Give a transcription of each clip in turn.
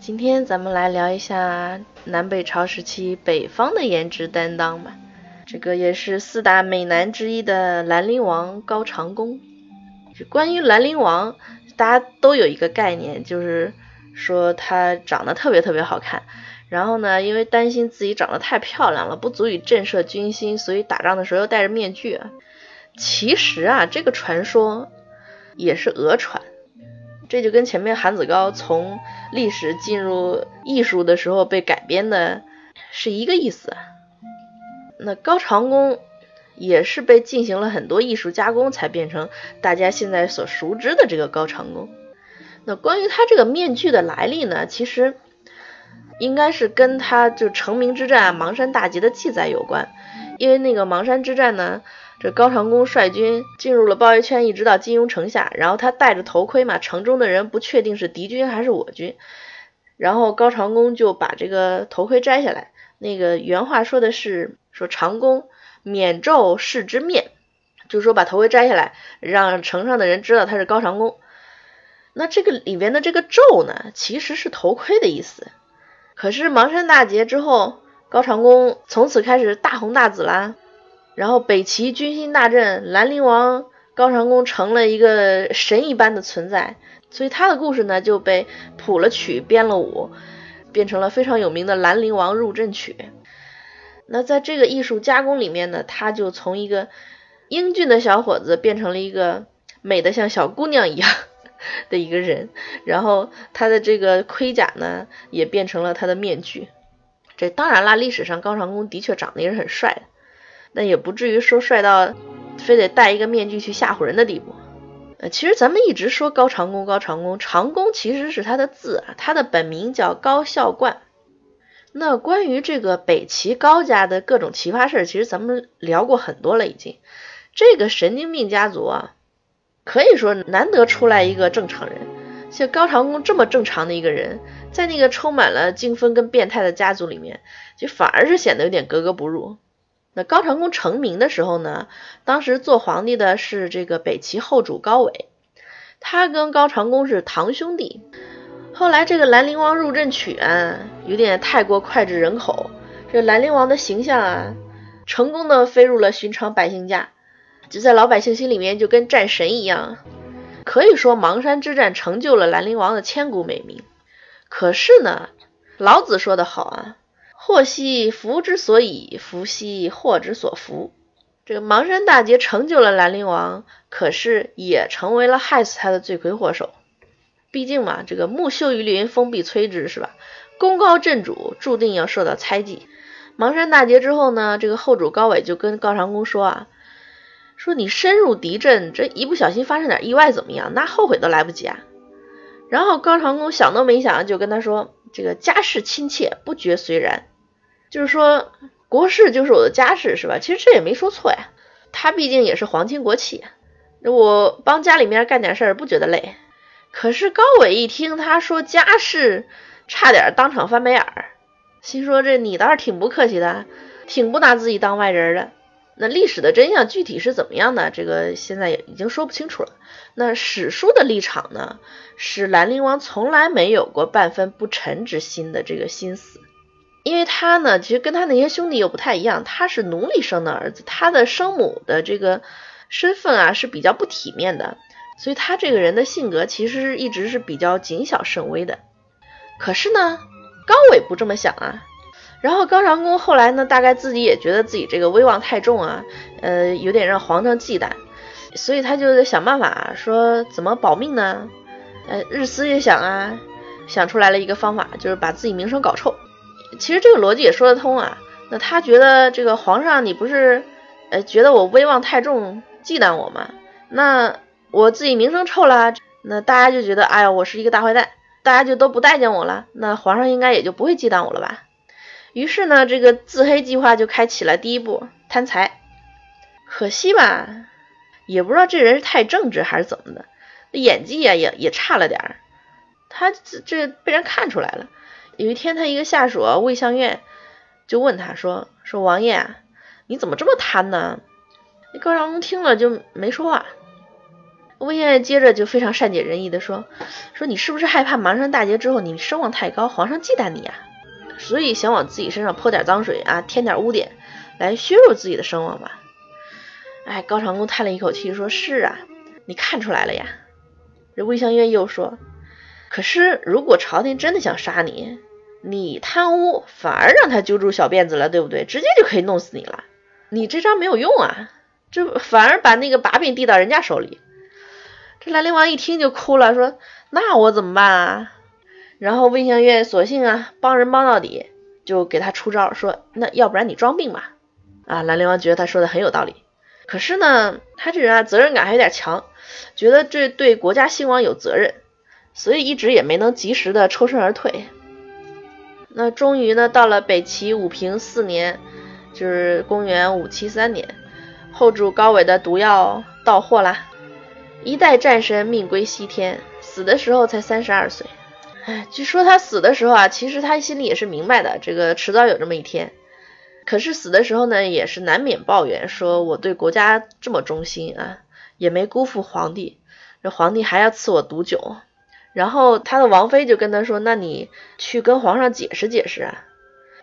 今天咱们来聊一下南北朝时期北方的颜值担当吧。这个也是四大美男之一的兰陵王高长恭。关于兰陵王，大家都有一个概念，就是说他长得特别特别好看。然后呢，因为担心自己长得太漂亮了，不足以震慑军心，所以打仗的时候又戴着面具。其实啊，这个传说也是讹传。这就跟前面韩子高从历史进入艺术的时候被改编的是一个意思。那高长恭也是被进行了很多艺术加工才变成大家现在所熟知的这个高长恭。那关于他这个面具的来历呢，其实应该是跟他就成名之战邙山大捷的记载有关，因为那个邙山之战呢。这高长恭率军进入了包围圈，一直到金庸城下，然后他戴着头盔嘛，城中的人不确定是敌军还是我军，然后高长恭就把这个头盔摘下来，那个原话说的是说长恭免胄视之面，就是说把头盔摘下来，让城上的人知道他是高长恭。那这个里边的这个胄呢，其实是头盔的意思。可是邙山大捷之后，高长恭从此开始大红大紫啦。然后北齐军心大振，兰陵王高长恭成了一个神一般的存在，所以他的故事呢就被谱了曲、编了舞，变成了非常有名的《兰陵王入阵曲》。那在这个艺术加工里面呢，他就从一个英俊的小伙子变成了一个美得像小姑娘一样 的一个人，然后他的这个盔甲呢也变成了他的面具。这当然啦，历史上高长恭的确长得也是很帅的。那也不至于说帅到非得戴一个面具去吓唬人的地步。呃，其实咱们一直说高长恭，高长恭，长恭其实是他的字啊，他的本名叫高孝冠。那关于这个北齐高家的各种奇葩事儿，其实咱们聊过很多了已经。这个神经病家族啊，可以说难得出来一个正常人。像高长恭这么正常的一个人，在那个充满了精分跟变态的家族里面，就反而是显得有点格格不入。那高长恭成名的时候呢，当时做皇帝的是这个北齐后主高纬，他跟高长恭是堂兄弟。后来这个兰陵王入阵曲啊，有点太过脍炙人口，这兰陵王的形象啊，成功的飞入了寻常百姓家，就在老百姓心里面就跟战神一样，可以说邙山之战成就了兰陵王的千古美名。可是呢，老子说的好啊。祸兮福之所以，福兮祸之所伏。这个邙山大捷成就了兰陵王，可是也成为了害死他的罪魁祸首。毕竟嘛，这个木秀于林，风必摧之，是吧？功高震主，注定要受到猜忌。邙山大捷之后呢，这个后主高纬就跟高长恭说啊，说你深入敌阵，这一不小心发生点意外怎么样？那后悔都来不及啊。然后高长恭想都没想就跟他说，这个家世亲切，不绝虽然。就是说，国事就是我的家事，是吧？其实这也没说错呀。他毕竟也是皇亲国戚，我帮家里面干点事儿不觉得累。可是高伟一听他说家事，差点当场翻白眼儿，心说这你倒是挺不客气的，挺不拿自己当外人的。那历史的真相具体是怎么样的？这个现在也已经说不清楚了。那史书的立场呢，是兰陵王从来没有过半分不臣之心的这个心思。因为他呢，其实跟他那些兄弟又不太一样，他是奴隶生的儿子，他的生母的这个身份啊是比较不体面的，所以他这个人的性格其实一直是比较谨小慎微的。可是呢，高伟不这么想啊。然后高长恭后来呢，大概自己也觉得自己这个威望太重啊，呃，有点让皇上忌惮，所以他就在想办法说怎么保命呢？呃，日思夜想啊，想出来了一个方法，就是把自己名声搞臭。其实这个逻辑也说得通啊。那他觉得这个皇上，你不是呃觉得我威望太重，忌惮我吗？那我自己名声臭了，那大家就觉得哎呀，我是一个大坏蛋，大家就都不待见我了。那皇上应该也就不会忌惮我了吧？于是呢，这个自黑计划就开启了第一步，贪财。可惜吧，也不知道这人是太正直还是怎么的，演技啊也也差了点儿。他这这被人看出来了。有一天，他一个下属魏相愿就问他说：“说王爷，你怎么这么贪呢？”那高长恭听了就没说话。魏先生接着就非常善解人意的说：“说你是不是害怕邙山大捷之后你声望太高，皇上忌惮你啊？所以想往自己身上泼点脏水啊，添点污点，来削弱自己的声望吧？”哎，高长恭叹了一口气说：“是啊，你看出来了呀。”这魏相愿又说：“可是如果朝廷真的想杀你，你贪污反而让他揪住小辫子了，对不对？直接就可以弄死你了。你这招没有用啊，这反而把那个把柄递到人家手里。”这兰陵王一听就哭了，说：“那我怎么办啊？”然后魏香月索性啊帮人帮到底，就给他出招，说：“那要不然你装病吧？”啊，兰陵王觉得他说的很有道理。可是呢，他这人啊，责任感还有点强，觉得这对国家兴亡有责任，所以一直也没能及时的抽身而退。那终于呢，到了北齐武平四年，就是公元五七三年，后主高纬的毒药到货啦，一代战神命归西天，死的时候才三十二岁。哎，据说他死的时候啊，其实他心里也是明白的，这个迟早有这么一天。可是死的时候呢，也是难免抱怨，说我对国家这么忠心啊，也没辜负皇帝，这皇帝还要赐我毒酒。然后他的王妃就跟他说：“那你去跟皇上解释解释啊。”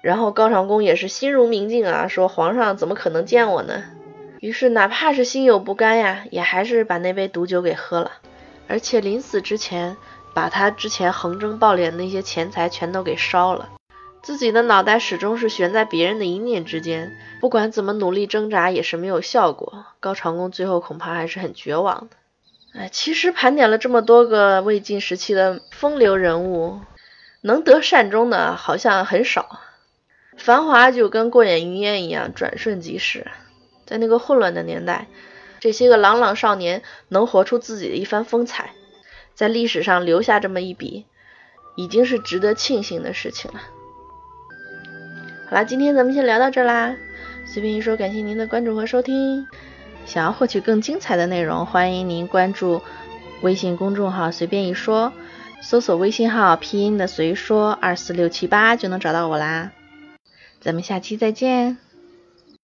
然后高长恭也是心如明镜啊，说皇上怎么可能见我呢？于是哪怕是心有不甘呀，也还是把那杯毒酒给喝了，而且临死之前，把他之前横征暴敛那些钱财全都给烧了。自己的脑袋始终是悬在别人的一念之间，不管怎么努力挣扎也是没有效果。高长恭最后恐怕还是很绝望的。哎，其实盘点了这么多个魏晋时期的风流人物，能得善终的好像很少。繁华就跟过眼云烟一样，转瞬即逝。在那个混乱的年代，这些个朗朗少年能活出自己的一番风采，在历史上留下这么一笔，已经是值得庆幸的事情了。好啦，今天咱们先聊到这啦。随便一说，感谢您的关注和收听。想要获取更精彩的内容，欢迎您关注微信公众号“随便一说”，搜索微信号拼音的“随说二四六七八”就能找到我啦。咱们下期再见。